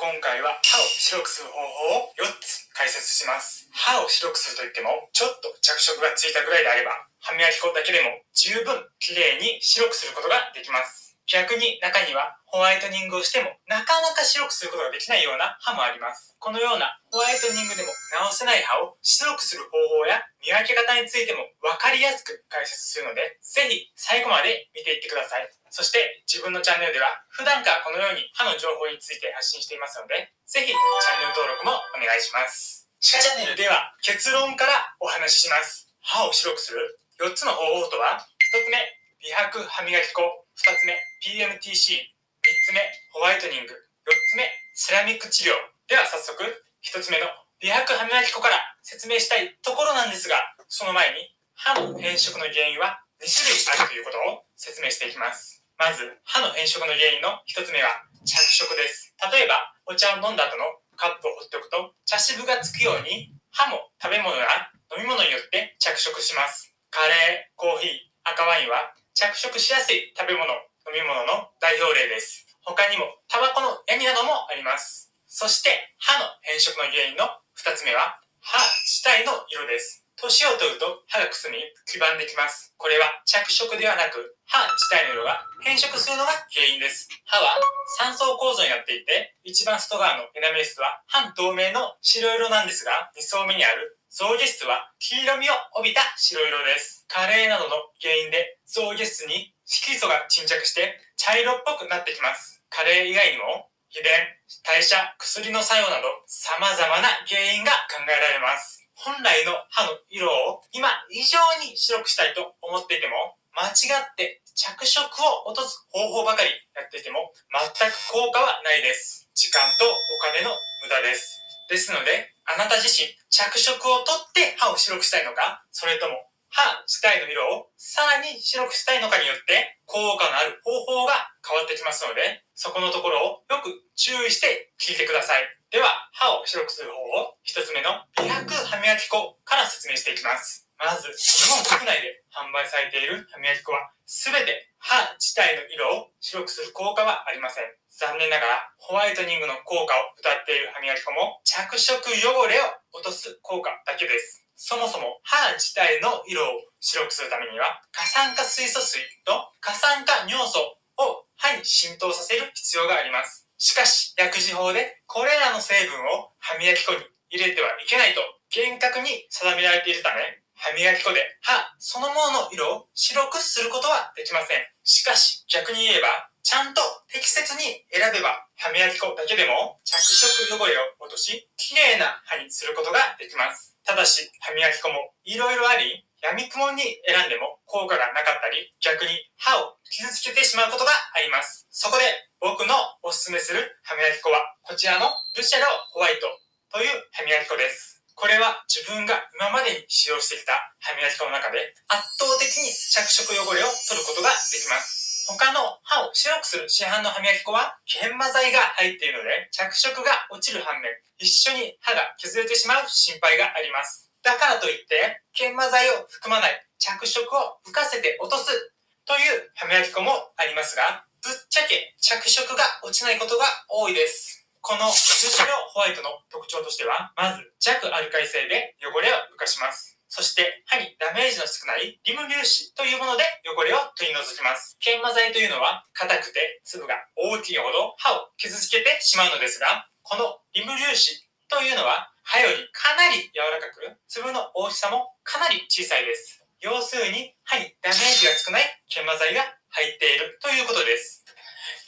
今回は歯を白くする方法を4つ解説します。歯を白くするといっても、ちょっと着色がついたぐらいであれば、歯磨き粉だけでも十分綺麗に白くすることができます。逆に中にはホワイトニングをしてもなかなか白くすることができないような歯もあります。このようなホワイトニングでも直せない歯を白くする方法や見分け方についても分かりやすく解説するので、ぜひ最後まで見ていってください。そして自分のチャンネルでは普段からこのように歯の情報について発信していますので、ぜひチャンネル登録もお願いします。シカチャンネルでは結論からお話しします。歯を白くする4つの方法とは、1つ目、美白歯磨き粉。2つ目、PMTC。3つ目、ホワイトニング。4つ目、セラミック治療。では早速、1つ目の美白歯磨き粉から説明したいところなんですが、その前に、歯の変色の原因は2種類あるということを説明していきます。まず、歯の変色の原因の1つ目は着色です。例えば、お茶を飲んだ後のカップを放っておくと、茶渋がつくように、歯も食べ物や飲み物によって着色します。カレー、コーヒー、赤ワインは着色しやすい食べ物、飲み物の代表例です。他にも、タバコの闇などもあります。そして、歯の変色の原因の2つ目は、歯自体の色です。年を取ると歯がくすみ、黄ばんできます。これは着色ではなく、歯自体の色が変色するのが原因です。歯は3層構造になっていて、一番外側のエナメル質は半透明の白色なんですが、2層目にある象牙質は黄色みを帯びた白色です。加齢などの原因で象牙質に色素が沈着して茶色っぽくなってきます。加齢以外にも遺伝、代謝、薬の作用など様々な原因が考えられます。本来の歯の色を今以上に白くしたいと思っていても間違って着色を落とす方法ばかりやっていても全く効果はないです。時間とお金の無駄です。ですので、あなた自身着色を取って歯を白くしたいのか、それとも歯自体の色をさらに白くしたいのかによって効果のある方法が変わってきますので、そこのところをよく注意して聞いてください。では、歯を白くする方法、一つ目の美白歯磨き粉から説明していきます。まず、日本国内で販売されている歯磨き粉は、すべて歯自体の色を白くする効果はありません。残念ながら、ホワイトニングの効果を謳っている歯磨き粉も、着色汚れを落とす効果だけです。そもそも歯自体の色を白くするためには、過酸化水素水と過酸化尿素を歯に浸透させる必要があります。しかし、薬事法でこれらの成分を歯磨き粉に入れてはいけないと厳格に定められているため、歯磨き粉で歯そのものの色を白くすることはできません。しかし、逆に言えば、ちゃんと適切に選べば、歯磨き粉だけでも着色汚れを落とし、綺麗な歯にすることができます。ただし、歯磨き粉も色々あり、闇雲に選んでも効果がなかったり、逆に歯を傷つけてしまうことがあります。そこで、僕のおすすめする歯磨き粉は、こちらのルシェロホワイトという歯磨き粉です。これは自分が今までに使用してきた歯磨き粉の中で圧倒的に着色汚れを取ることができます。他の歯を白くする市販の歯磨き粉は研磨剤が入っているので着色が落ちる反面一緒に歯が削れてしまう心配があります。だからといって研磨剤を含まない着色を浮かせて落とすという歯磨き粉もありますがぶっちゃけ着色が落ちないことが多いです。このルシェロホワイトの特徴としては、まず弱アルカリ性で汚れを浮かします。そして歯にダメージの少ないリム粒子というもので汚れを取り除きます。研磨剤というのは硬くて粒が大きいほど歯を傷つけてしまうのですが、このリム粒子というのは歯よりかなり柔らかく、粒の大きさもかなり小さいです。要するに歯にダメージが少ない研磨剤が入っているということです。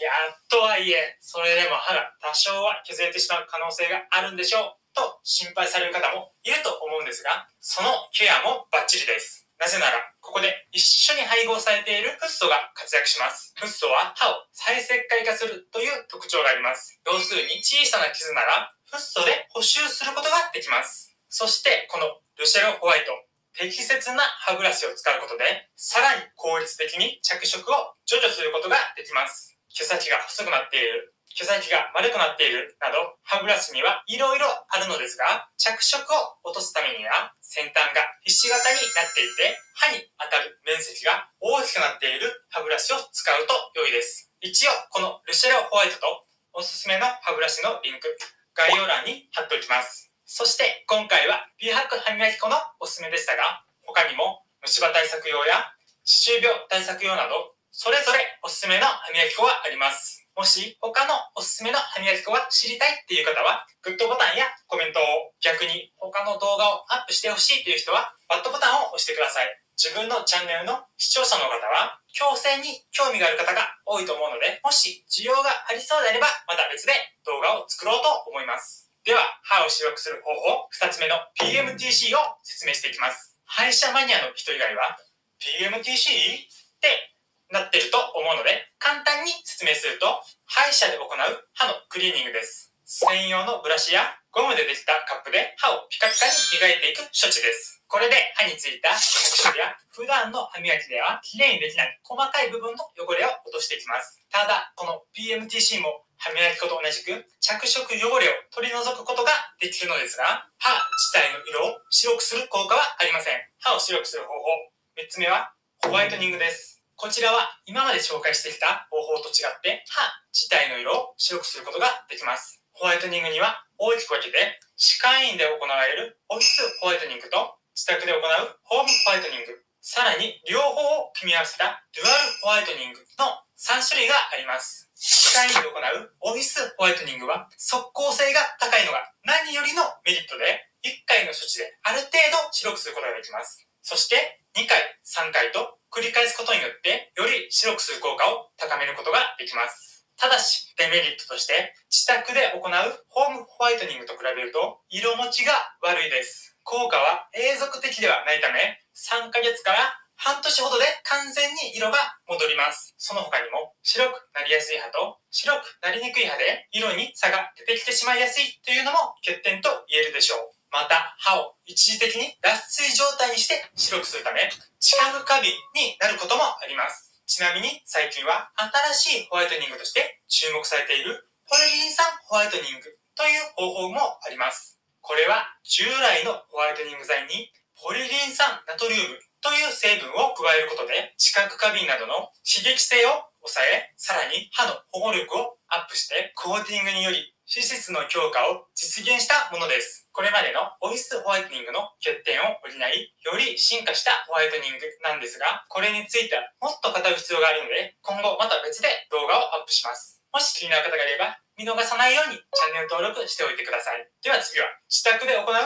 いやとはいえ、それでも歯が多少は削れてしまう可能性があるんでしょうと心配される方もいると思うんですが、そのケアもバッチリです。なぜなら、ここで一緒に配合されているフッ素が活躍します。フッ素は歯を再石灰化するという特徴があります。要するに小さな傷なら、フッ素で補修することができます。そして、このルシェロホワイト、適切な歯ブラシを使うことで、さらに効率的に着色を除去することができます。毛先が細くなっている、毛先が丸くなっているなど、歯ブラシにはいろいろあるのですが、着色を落とすためには、先端がひし形になっていて、歯に当たる面積が大きくなっている歯ブラシを使うと良いです。一応、このルシェロホワイトとおすすめの歯ブラシのリンク、概要欄に貼っておきます。そして今回は美白歯磨き粉のおすすめでしたが、他にも虫歯対策用や歯周病対策用など、それぞれおすすめの歯磨き粉はあります。もし他のおすすめの歯磨き粉が知りたいっていう方は、グッドボタンやコメントを、逆に他の動画をアップしてほしいという人は、バッドボタンを押してください。自分のチャンネルの視聴者の方は、矯正に興味がある方が多いと思うので、もし需要がありそうであれば、また別で動画を作ろうと思います。では、歯を白くする方法、2つ目の PMTC を説明していきます。歯医者マニアの人以外は、PMTC? ってなってると思うので、簡単に説明すると、歯医者で行う歯のクリーニングです。専用のブラシやゴムでできたカップで歯をピカピカに磨いていく処置です。これで歯についた着色や普段の歯磨きでは綺麗にできない細かい部分の汚れを落としていきます。ただ、この PMTC も歯磨き粉と同じく着色汚れを取り除くことができるのですが、歯自体の色を白くする効果はありません。歯を白くする方法。3つ目はホワイトニングです。こちらは今まで紹介してきた方法と違って歯自体の色を白くすることができます。ホワイトニングには大きく分けて、歯科医院で行われるオフィスホワイトニングと自宅で行うホームホワイトニング、さらに両方を組み合わせたデュアルホワイトニングの3種類があります。歯科医院で行うオフィスホワイトニングは即効性が高いのが何よりのメリットで、1回の処置である程度白くすることができます。そして2回、3回と繰り返すことによってより白くする効果を高めることができます。ただし、デメリットとして、自宅で行うホームホワイトニングと比べると、色持ちが悪いです。効果は永続的ではないため、3ヶ月から半年ほどで完全に色が戻ります。その他にも、白くなりやすい歯と白くなりにくい歯で色に差が出てきてしまいやすいというのも欠点と言えるでしょう。また、歯を一時的に脱水状態にして白くするため、近く過敏になることもあります。ちなみに最近は新しいホワイトニングとして注目されているポリリン酸ホワイトニングという方法もあります。これは従来のホワイトニング剤にポリリン酸ナトリウムという成分を加えることで知覚過敏などの刺激性を抑え、さらに歯の保護力をアップしてコーティングにより脂質の強化を実現したものです。これまでのオフィスホワイトニングの欠点を補い、より進化したホワイトニングなんですが、これについてはもっと語る必要があるので、今後また別で動画をアップします。もし気になる方がいれば、見逃さないようにチャンネル登録しておいてください。では次は、自宅で行うホーム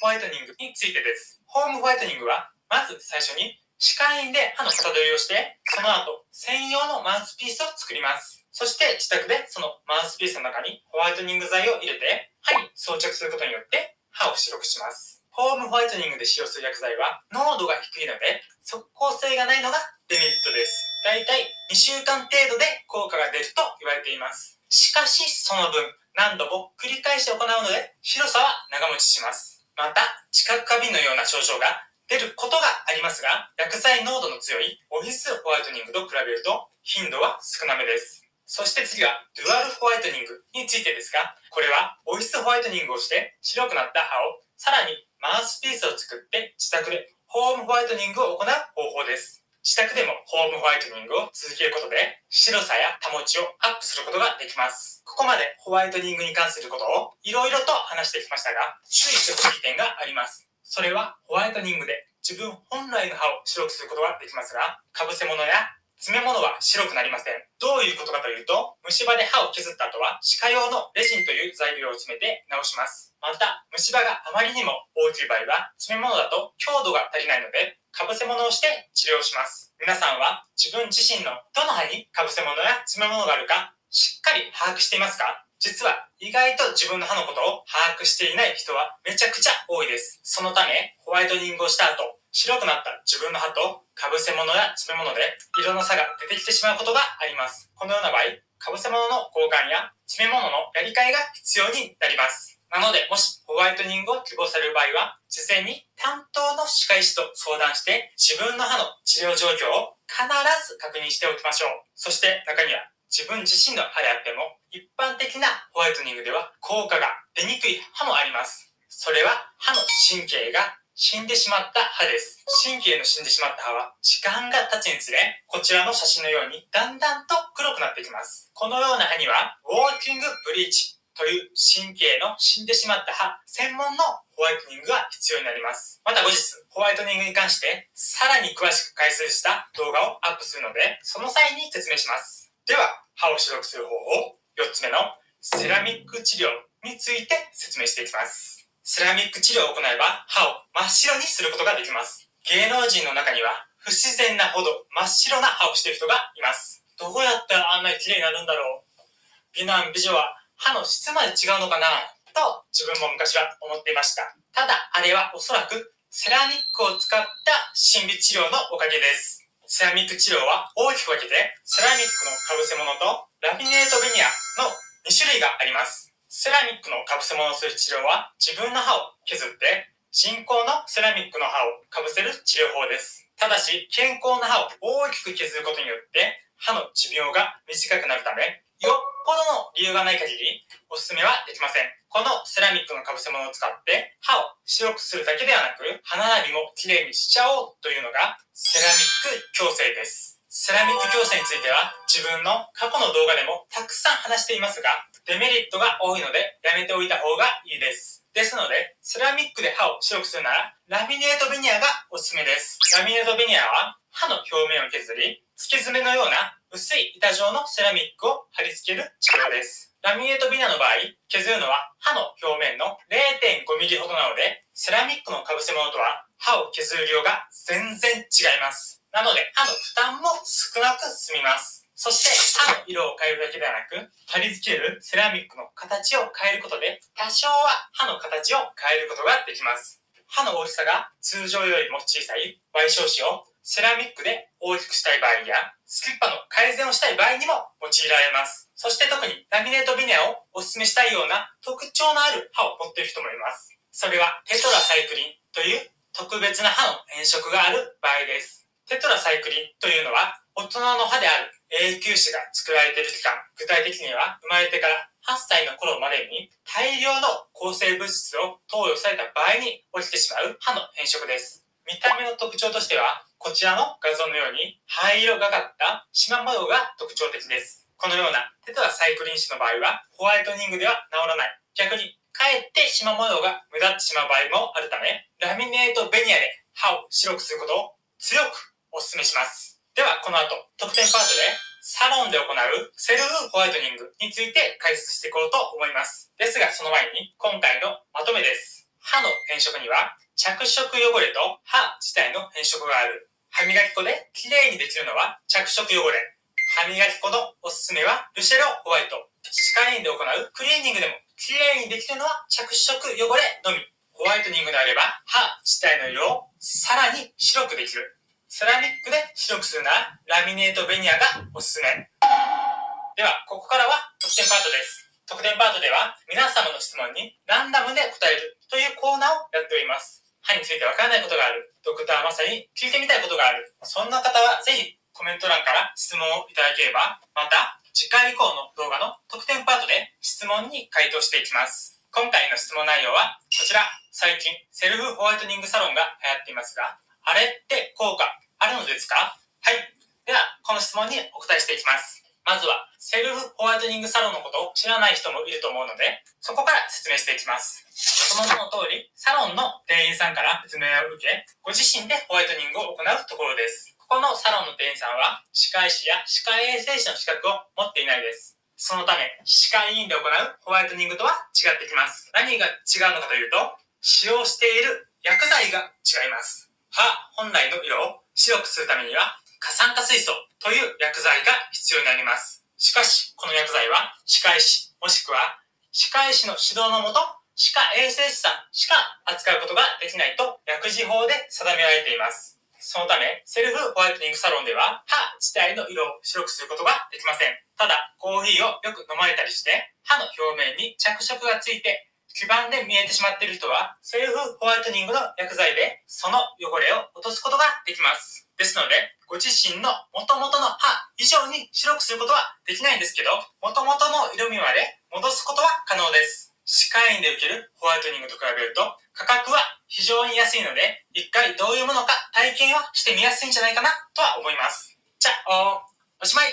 ホワイトニングについてです。ホームホワイトニングは、まず最初に歯科医院で歯の型取りをして、その後、専用のマウスピースを作ります。そして自宅でそのマウスピースの中にホワイトニング剤を入れて歯に装着することによって歯を白くします。ホームホワイトニングで使用する薬剤は濃度が低いので即効性がないのがデメリットです。だいたい2週間程度で効果が出ると言われています。しかしその分何度も繰り返して行うので白さは長持ちします。また、知覚過敏のような症状が出ることがありますが、薬剤濃度の強いオフィスホワイトニングと比べると頻度は少なめです。そして次は、デュアルホワイトニングについてですが、これはオフィスホワイトニングをして白くなった歯をさらにマウスピースを作って自宅でホームホワイトニングを行う方法です。自宅でもホームホワイトニングを続けることで白さや保ちをアップすることができます。ここまでホワイトニングに関することをいろいろと話してきましたが、注意してほしい点があります。それはホワイトニングで自分本来の歯を白くすることができますが、被せ物や詰め物は白くなりません。どういうことかというと、虫歯で歯を削った後は、歯科用のレジンという材料を詰めて直します。また、虫歯があまりにも大きい場合は、詰め物だと強度が足りないので、かぶせ物をして治療します。皆さんは自分自身のどの歯にかぶせ物や詰め物があるか、しっかり把握していますか？実は意外と自分の歯のことを把握していない人はめちゃくちゃ多いです。そのため、ホワイトニングをした後、白くなった自分の歯と被せ物や詰め物で色の差が出てきてしまうことがあります。このような場合、被せ物の交換や詰め物のやり替えが必要になります。なので、もしホワイトニングを希望される場合は、事前に担当の歯科医師と相談して、自分の歯の治療状況を必ず確認しておきましょう。そして中には、自分自身の歯であっても、一般的なホワイトニングでは効果が出にくい歯もあります。それは歯の神経が死んでしまった歯です。神経の死んでしまった歯は、時間が経つにつれ、こちらの写真のように、だんだんと黒くなってきます。このような歯には、ウォーキングブリーチという神経の死んでしまった歯専門のホワイトニングが必要になります。また後日、ホワイトニングに関して、さらに詳しく解説した動画をアップするので、その際に説明します。では、歯を白くする方法、4つ目のセラミック治療について説明していきます。セラミック治療を行えば歯を真っ白にすることができます。芸能人の中には不自然なほど真っ白な歯をしている人がいます。どうやったらあんなに綺麗になるんだろう美男美女は歯の質まで違うのかな？と自分も昔は思っていました。ただあれはおそらくセラミックを使った神秘治療のおかげです。セラミック治療は大きく分けてセラミックのかぶせ物とラミネートベニアの2種類があります。セラミックのかぶせ物をする治療は自分の歯を削って人工のセラミックの歯をかぶせる治療法です。ただし健康な歯を大きく削ることによって歯の寿命が短くなるためよっぽどの理由がない限りおすすめはできません。このセラミックのかぶせ物を使って歯を白くするだけではなく歯並びもきれいにしちゃおうというのがセラミック矯正です。セラミック矯正については自分の過去の動画でもたくさん話していますが、デメリットが多いのでやめておいた方がいいです。ですので、セラミックで歯を白くするなら、ラミネートベニヤがおすすめです。ラミネートベニヤは歯の表面を削り、付け爪のような薄い板状のセラミックを貼り付ける治療です。ラミネートビナの場合、削るのは歯の表面の 0.5mm ほどなので、セラミックのかぶせ物とは歯を削る量が全然違います。なので、歯の負担も少なく済みます。そして、歯の色を変えるだけではなく、貼り付けるセラミックの形を変えることで、多少は歯の形を変えることができます。歯の大きさが通常よりも小さい賠償紙をセラミックで大きくしたい場合や、スキッパの改善をしたい場合にも用いられます。そして特にラミネートビネアをお勧めしたいような特徴のある歯を持っている人もいます。それはテトラサイクリンという特別な歯の変色がある場合です。テトラサイクリンというのは、大人の歯である永久歯が作られている期間、具体的には生まれてから8歳の頃までに大量の抗生物質を投与された場合に起きてしまう歯の変色です。見た目の特徴としては、こちらの画像のように灰色がかった縞模様が特徴的です。このようなテトラサイクリン歯の場合は、ホワイトニングでは治らない。逆に、かえって縞模様が目立ってしまう場合もあるため、ラミネートベニヤで歯を白くすることを強くお勧めします。では、この後、特典パートで、サロンで行うセルフホワイトニングについて解説していこうと思います。ですが、その前に、今回のまとめです。歯の変色には、着色汚れと歯自体の変色がある。歯磨き粉で綺麗にできるのは着色汚れ。歯磨き粉のおすすめはルシェロホワイト。歯科医院で行うクリーニングでも綺麗にできるのは着色汚れのみ。ホワイトニングであれば歯自体の色をさらに白くできる。セラミックで白くするならラミネートベニヤがおすすめ。では、ここからは特典パートです。特典パートでは皆様の質問にランダムで答えるというコーナーをやっております。歯についてわからないことがある。ドクターまさに聞いてみたいことがある。そんな方はぜひコメント欄から質問をいただければ、また次回以降の動画の特典パートで質問に回答していきます。今回の質問内容はこちら。最近セルフホワイトニングサロンが流行っていますが、あれって効果あるのですか？はい。では、この質問にお答えしていきます。まずは、セルフホワイトニングサロンのことを知らない人もいると思うので、そこから説明していきます。その名の通り、サロンの店員さんから説明を受け、ご自身でホワイトニングを行うところです。ここのサロンの店員さんは、歯科医師や歯科衛生士の資格を持っていないです。そのため、歯科医院で行うホワイトニングとは違ってきます。何が違うのかというと、使用している薬剤が違います。歯本来の色を白くするためには、過酸化水素という薬剤が必要になります。しかし、この薬剤は、歯科医師、もしくは、歯科医師の指導のもと、歯科衛生士さんしか扱うことができないと薬事法で定められています。そのため、セルフホワイトニングサロンでは、歯自体の色を白くすることができません。ただ、コーヒーをよく飲まれたりして、歯の表面に着色がついて基盤で見えてしまっている人は、セルフホワイトニングの薬剤で、その汚れを落とすことができます。ですので、ご自身の元々の歯以上に白くすることはできないんですけど、元々の色味まで戻すことは可能です。歯科医院で受けるホワイトニングと比べると、価格は非常に安いので、一回どういうものか体験はしてみやすいんじゃないかなとは思います。じゃあ、おしまい